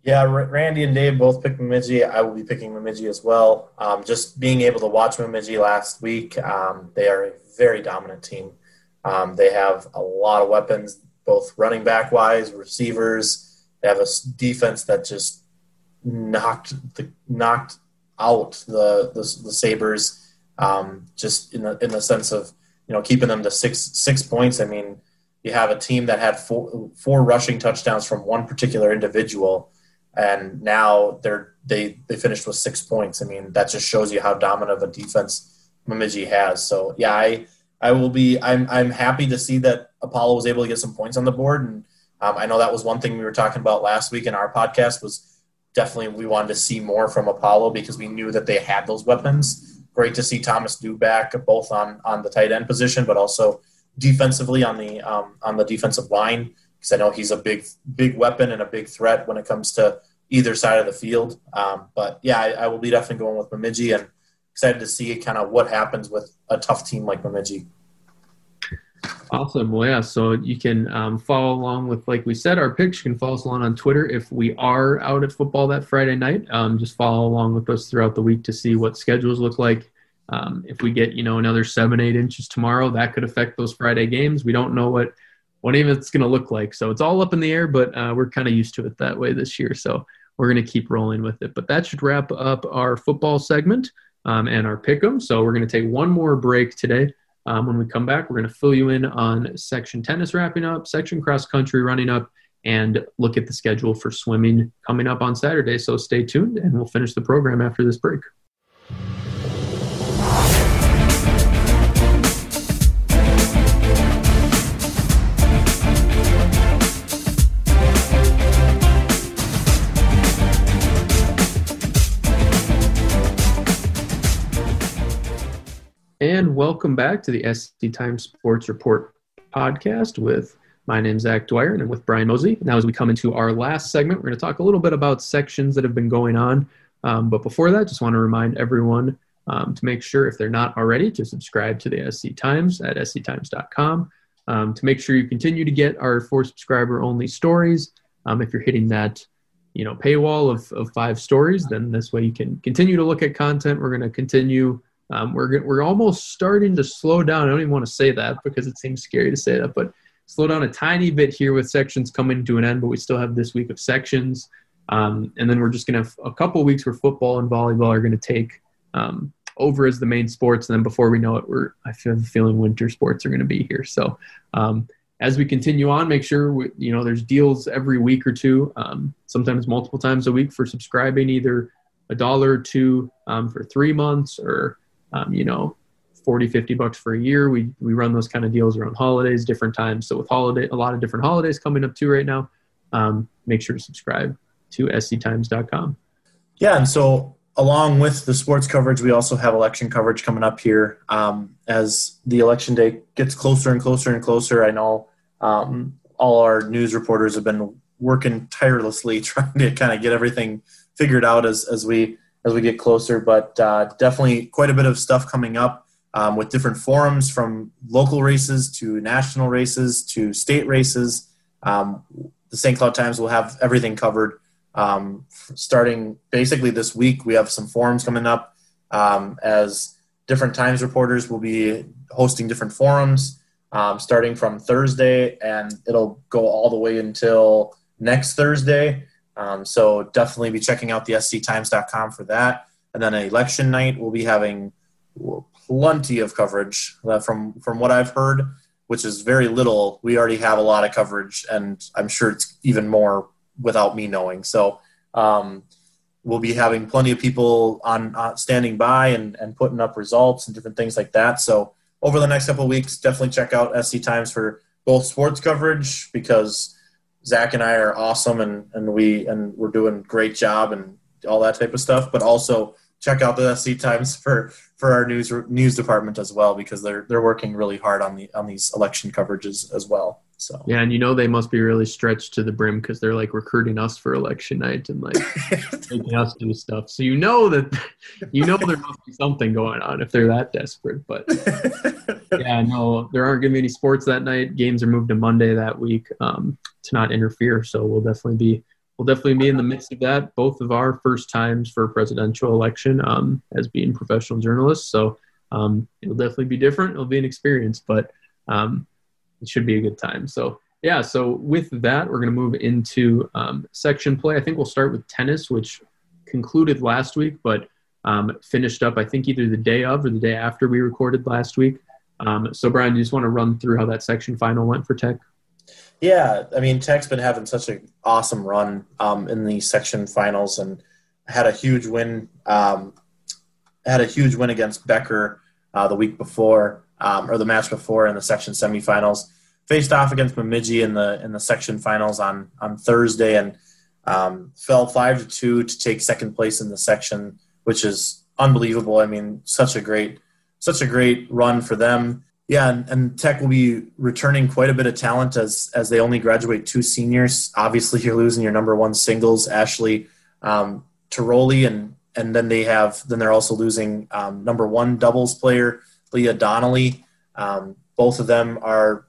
Yeah, Randy and Dave both picked Bemidji. I will be picking Bemidji as well. Um, just being able to watch Bemidji last week, um, they are a very dominant team. Um, they have a lot of weapons, both running back wise, receivers. They have a defense that just knocked the knocked out the the, the Sabres, um, just in the in the sense of you know keeping them to six six points. I mean you have a team that had four, four rushing touchdowns from one particular individual, and now they're they they finished with six points. I mean, that just shows you how dominant of a defense Bemidji has. So yeah, I I will be I'm I'm happy to see that Apollo was able to get some points on the board, and um, I know that was one thing we were talking about last week in our podcast was definitely we wanted to see more from Apollo because we knew that they had those weapons. Great to see Thomas Dew back, both on on the tight end position, but also defensively on the um, on the defensive line because I know he's a big big weapon and a big threat when it comes to either side of the field. Um, but yeah, I, I, will be definitely going with Bemidji and excited to see kind of what happens with a tough team like Bemidji. Awesome. Well, yeah. So you can um, follow along with, like we said, our picks. You can follow us along on Twitter if we are out at football that Friday night. Um, just follow along with us throughout the week to see what schedules look like. Um, if we get you know another seven eight inches tomorrow, that could affect those Friday games. We don't know what what even it's going to look like, so it's all up in the air. But uh, we're kind of used to it that way this year, so we're going to keep rolling with it. But that should wrap up our football segment um, and our pick'em. So we're going to take one more break today. Um, when we come back, we're going to fill you in on section tennis wrapping up, section cross country running up, and look at the schedule for swimming coming up on Saturday. So stay tuned, and we'll finish the program after this break. And welcome back to the SC Times Sports Report podcast with my name's Zach Dwyer and I'm with Brian Mozey. Now, as we come into our last segment, we're going to talk a little bit about sections that have been going on. Um, but before that, just want to remind everyone um, to make sure, if they're not already, to subscribe to the SC Times at sctimes.com. Um, to make sure you continue to get our four subscriber only stories. Um, if you're hitting that you know paywall of, of five stories, then this way you can continue to look at content. We're going to continue um, we're we're almost starting to slow down. I don't even want to say that because it seems scary to say that, but slow down a tiny bit here with sections coming to an end. But we still have this week of sections, um, and then we're just going to have a couple weeks where football and volleyball are going to take um, over as the main sports. And then before we know it, we're I feel the feeling winter sports are going to be here. So um, as we continue on, make sure we, you know there's deals every week or two, um, sometimes multiple times a week for subscribing either a dollar or two um, for three months or um, you know 40 50 bucks for a year. We we run those kind of deals around holidays different times. So with holiday a lot of different holidays coming up too right now um, make sure to subscribe to sctimes.com yeah and so along with the sports coverage we also have election coverage coming up here. Um, as the election day gets closer and closer and closer i know um, all our news reporters have been working tirelessly trying to kind of get everything figured out as, as we as we get closer. But uh, definitely quite a bit of stuff coming up um, with different forums from local races to national races to state races. Um, the St. Cloud Times will have everything covered. Um, starting basically this week, we have some forums coming up um, as different Times reporters will be hosting different forums. Um, starting from Thursday, and it'll go all the way until next Thursday. Um, so definitely be checking out the sctimes.com for that. And then election night, we'll be having plenty of coverage uh, from from what I've heard, which is very little. We already have a lot of coverage, and I'm sure it's even more without me knowing. So um, we'll be having plenty of people on uh, standing by and, and putting up results and different things like that. So over the next couple of weeks, definitely check out SC Times for both sports coverage because Zach and I are awesome and, and we and we're doing great job and all that type of stuff, but also check out the SC Times for for our news news department as well because they're they're working really hard on the on these election coverages as well. So yeah, and you know they must be really stretched to the brim because they're like recruiting us for election night and like making us do stuff. So you know that you know there must be something going on if they're that desperate. But yeah, no, there aren't going to be any sports that night. Games are moved to Monday that week um, to not interfere. So we'll definitely be we'll definitely be in the midst of that. Both of our first times for presidential election um, as being professional journalists. So um, it'll definitely be different. It'll be an experience, but um, it should be a good time. So yeah, so with that, we're going to move into um, section play. I think we'll start with tennis, which concluded last week, but um, finished up I think either the day of or the day after we recorded last week. Um, so Brian, you just want to run through how that section final went for Tech? Yeah, I mean Tech's been having such an awesome run um, in the section finals and had a huge win. Um, had a huge win against Becker uh, the week before um, or the match before in the section semifinals. Faced off against Bemidji in the in the section finals on on Thursday and um, fell five to two to take second place in the section, which is unbelievable. I mean, such a great such a great run for them. Yeah, and, and, Tech will be returning quite a bit of talent as as they only graduate two seniors. Obviously, you're losing your number one singles, Ashley um, Tiroli, and and then they have then they're also losing um, number one doubles player Leah Donnelly. Um, both of them are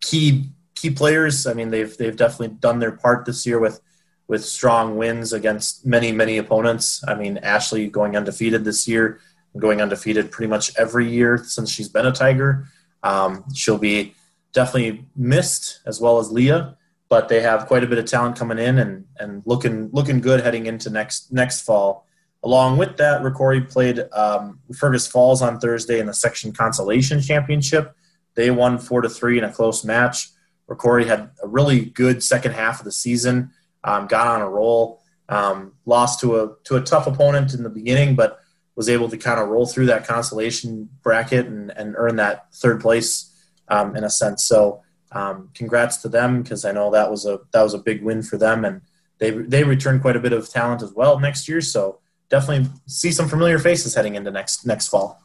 key key players. I mean, they've they've definitely done their part this year with with strong wins against many many opponents. I mean, Ashley going undefeated this year, going undefeated pretty much every year since she's been a Tiger. Um, she'll be definitely missed as well as Leah, but they have quite a bit of talent coming in and and looking looking good heading into next next fall. Along with that, Rocori played um, Fergus Falls on Thursday in the section consolation championship. They won four to three in a close match. Rocori had a really good second half of the season, um, got on a roll, um, lost to a to a tough opponent in the beginning, but was able to kind of roll through that consolation bracket and, and earn that third place um, in a sense. So um, congrats to them because I know that was a that was a big win for them, and they they returned quite a bit of talent as well next year. So definitely see some familiar faces heading into next next fall.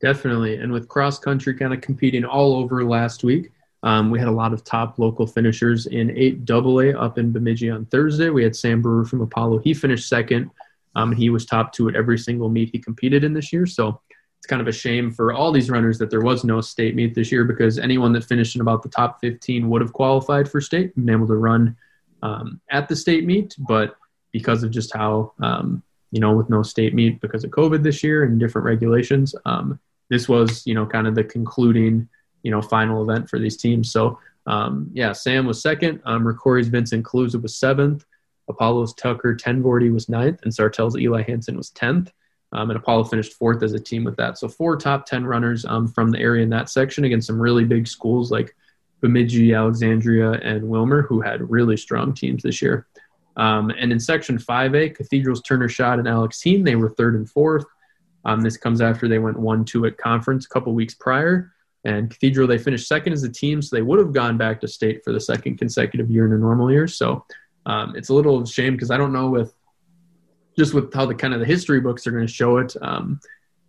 Definitely, and with cross country kind of competing all over last week, um, we had a lot of top local finishers in eight AA up in Bemidji on Thursday. We had Sam Brewer from Apollo. He finished second. Um, he was top two at every single meet he competed in this year. So it's kind of a shame for all these runners that there was no state meet this year because anyone that finished in about the top 15 would have qualified for state and been able to run um, at the state meet. But because of just how um, you know, with no state meet because of COVID this year and different regulations. Um, this was, you know, kind of the concluding, you know, final event for these teams. So, um, yeah, Sam was second. Um, Rocori's Vincent Kaluza was seventh. Apollo's Tucker Tenvordy was ninth, and Sartell's Eli Hansen was tenth. Um, and Apollo finished fourth as a team with that. So four top ten runners um, from the area in that section against some really big schools like Bemidji, Alexandria, and Willmar, who had really strong teams this year. Um, and in Section 5A, Cathedral's Turner Shot and Alex Heen, they were third and fourth. Um, this comes after they went 1 2 at conference a couple weeks prior. And Cathedral, they finished second as a team, so they would have gone back to state for the second consecutive year in a normal year. So um, it's a little shame because I don't know with just with how the kind of the history books are going to show it. Um,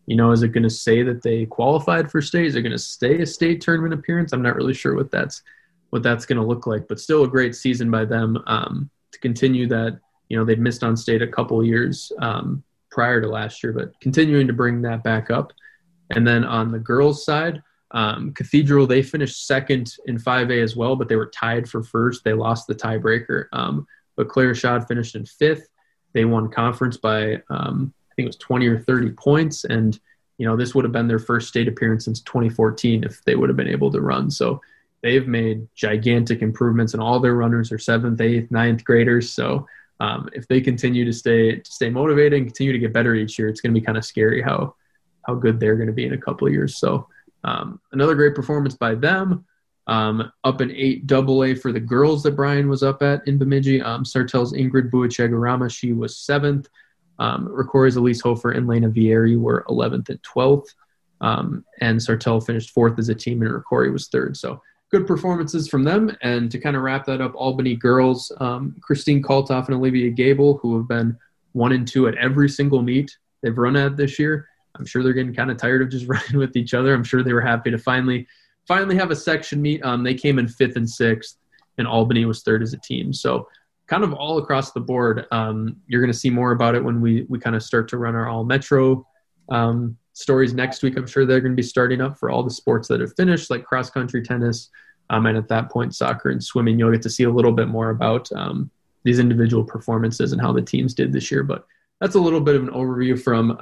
you know, is it going to say that they qualified for state? Is it going to stay a state tournament appearance? I'm not really sure what that's what that's going to look like, but still a great season by them. Um, to continue that. You know, they'd missed on state a couple years um, prior to last year, but continuing to bring that back up. And then on the girls' side, um, Cathedral they finished second in 5A as well, but they were tied for first. They lost the tiebreaker. Um, but Claire Shad finished in fifth. They won conference by um, I think it was 20 or 30 points, and you know this would have been their first state appearance since 2014 if they would have been able to run. So they've made gigantic improvements, and all their runners are seventh, eighth, ninth graders. So um, if they continue to stay to stay motivated and continue to get better each year, it's going to be kind of scary how how good they're going to be in a couple of years. So um, another great performance by them. Um, up in eight double A for the girls that Brian was up at in Bemidji. Um, Sartell's Ingrid Buichegarama, she was seventh. Um, Elise Hofer and Lena Vieri were 11th and 12th. Um, and Sartell finished fourth as a team, and Rocori was third. So good performances from them. And to kind of wrap that up, Albany girls, um, Christine Kaltoff and Olivia Gable, who have been one and two at every single meet they've run at this year. I'm sure they're getting kind of tired of just running with each other. I'm sure they were happy to finally finally have a section meet. Um, they came in fifth and sixth, and Albany was third as a team. So kind of all across the board. Um, you're going to see more about it when we we kind of start to run our all metro um, stories next week. I'm sure they're going to be starting up for all the sports that have finished, like cross country, tennis, um, and at that point, soccer and swimming. You'll get to see a little bit more about um, these individual performances and how the teams did this year. But that's a little bit of an overview from.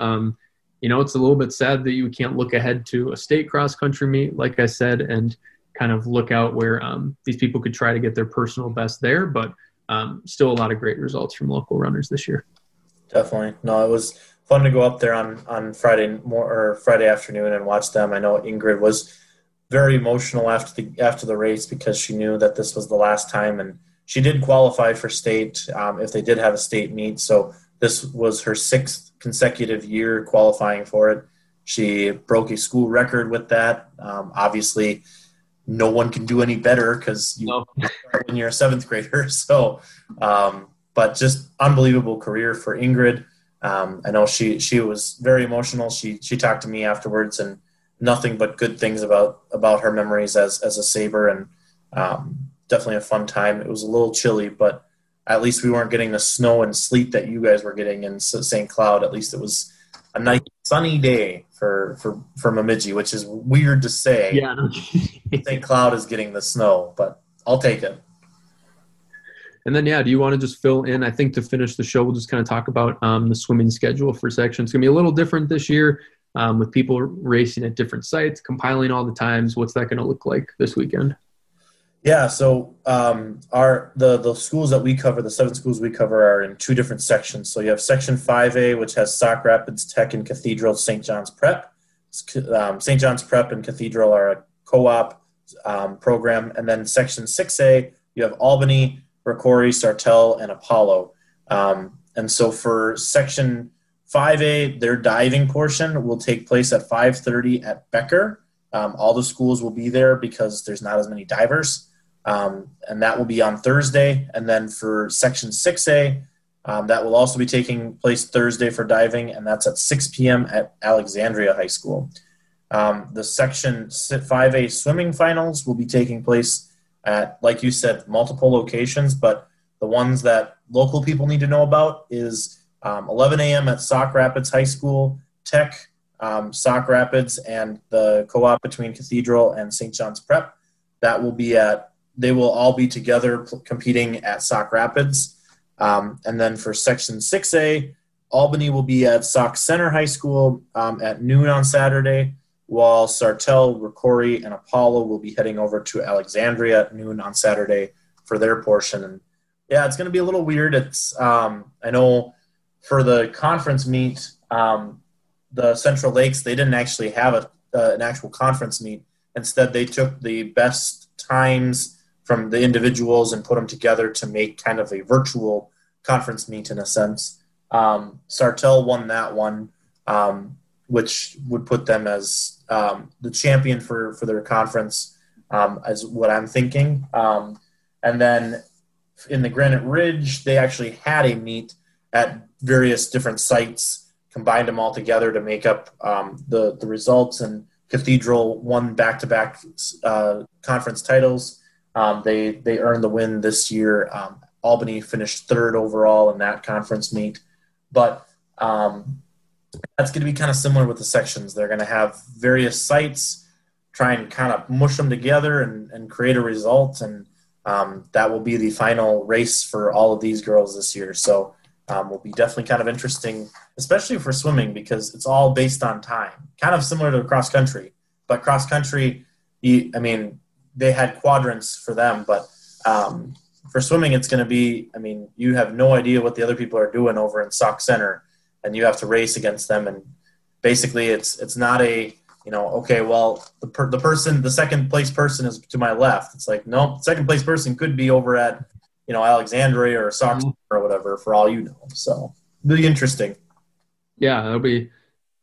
You know, it's a little bit sad that you can't look ahead to a state cross country meet, like I said, and kind of look out where um, these people could try to get their personal best there. But um, still a lot of great results from local runners this year. Definitely. No, it was fun to go up there on, on Friday more or Friday afternoon and watch them. I know Ingrid was very emotional after the after the race because she knew that this was the last time, and she did qualify for state um, if they did have a state meet. So this was her sixth consecutive year qualifying for it. She broke a school record with that. Um, obviously, no one can do any better because you no. when you're a seventh grader. So, um, but just unbelievable career for Ingrid. Um, I know she she was very emotional. She she talked to me afterwards and nothing but good things about about her memories as as a saber and um, definitely a fun time. It was a little chilly, but at least we weren't getting the snow and sleet that you guys were getting in St. Cloud. At least it was a nice sunny day for for for Bemidji, which is weird to say. Yeah, St. Cloud is getting the snow, but I'll take it. And then, yeah, do you want to just fill in? I think to finish the show, we'll just kind of talk about um, the swimming schedule for section. It's going to be a little different this year um, with people racing at different sites, compiling all the times. What's that going to look like this weekend? Yeah, so um, our the the schools that we cover, the seven schools we cover, are in two different sections. So you have Section Five A, which has Sauk Rapids Tech and Cathedral St. John's Prep. Um, St. John's Prep and Cathedral are a co-op um, program, and then Section Six A, you have Albany, Rocori, Sartell, and Apollo. Um, and so for Section 5A, their diving portion will take place at 5:30 at Becker. Um, all the schools will be there because there's not as many divers um, and that will be on Thursday. And then for Section 6A, um, that will also be taking place Thursday for diving, and that's at 6 p.m. at Alexandria High School. Um, the Section 5A swimming finals will be taking place at, like you said, multiple locations, but the ones that local people need to know about is um, 11 a.m. at Sauk Rapids High School, Tech, um, Sauk Rapids, and the co op between Cathedral and St. John's Prep. That will be at they will all be together competing at Sauk Rapids. Um, and then for Section 6A, Albany will be at Sauk Centre High School um, at noon on Saturday, while Sartell, Rocori, and Apollo will be heading over to Alexandria at noon on Saturday for their portion. And yeah, it's going to be a little weird. It's um, I know for the conference meet, um, the Central Lakes they didn't actually have a, uh, an actual conference meet. Instead, they took the best times from the individuals and put them together to make kind of a virtual conference meet in a sense. Um, Sartell won that one, um, which would put them as um, the champion for, for their conference, um, as what I'm thinking. Um, and then in the Granite Ridge, they actually had a meet at various different sites, combined them all together to make up um, the, the results. And Cathedral won back to back conference titles. Um, they they earned the win this year. Um, Albany finished third overall in that conference meet, but um, that's going to be kind of similar with the sections. They're going to have various sites, try and kind of mush them together and, and create a result, and um, that will be the final race for all of these girls this year. So um, will be definitely kind of interesting, especially for swimming because it's all based on time, kind of similar to cross country. But cross country, you, I mean, they had quadrants for them, but um, for swimming, it's going to be. I mean, you have no idea what the other people are doing over in Sauk Centre, and you have to race against them. And basically, it's it's not a you know okay, well the per, the person the second place person is to my left. It's like no, second place person could be over at you know Alexandria or Sauk mm-hmm. or whatever for all you know. So really interesting. yeah, it'll be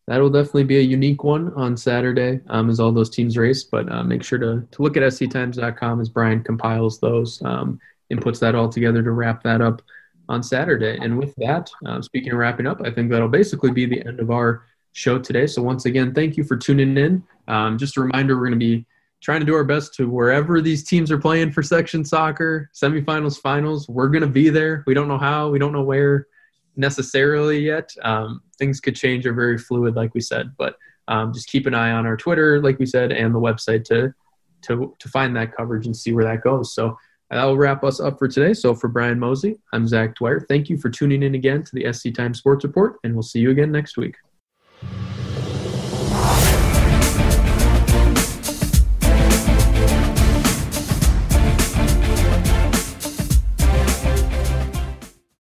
that'll definitely be a unique one on Saturday um, as all those teams race. But uh, make sure to, to look at sctimes.com as Brian compiles those um, and puts that all together to wrap that up on Saturday. And with that, uh, speaking of wrapping up, I think that'll basically be the end of our show today. So once again, thank you for tuning in. Um, just a reminder, we're going to be trying to do our best to wherever these teams are playing for section soccer, semifinals, finals, we're going to be there. We don't know how, we don't know where necessarily yet. Um, things could change, are very fluid, like we said, but um, just keep an eye on our Twitter, like we said, and the website to to to find that coverage and see where that goes. So that will wrap us up for today. So for Brian Mozey, I'm Zach Dwyer. Thank you for tuning in again to the SC Times Sports Report, and we'll see you again next week.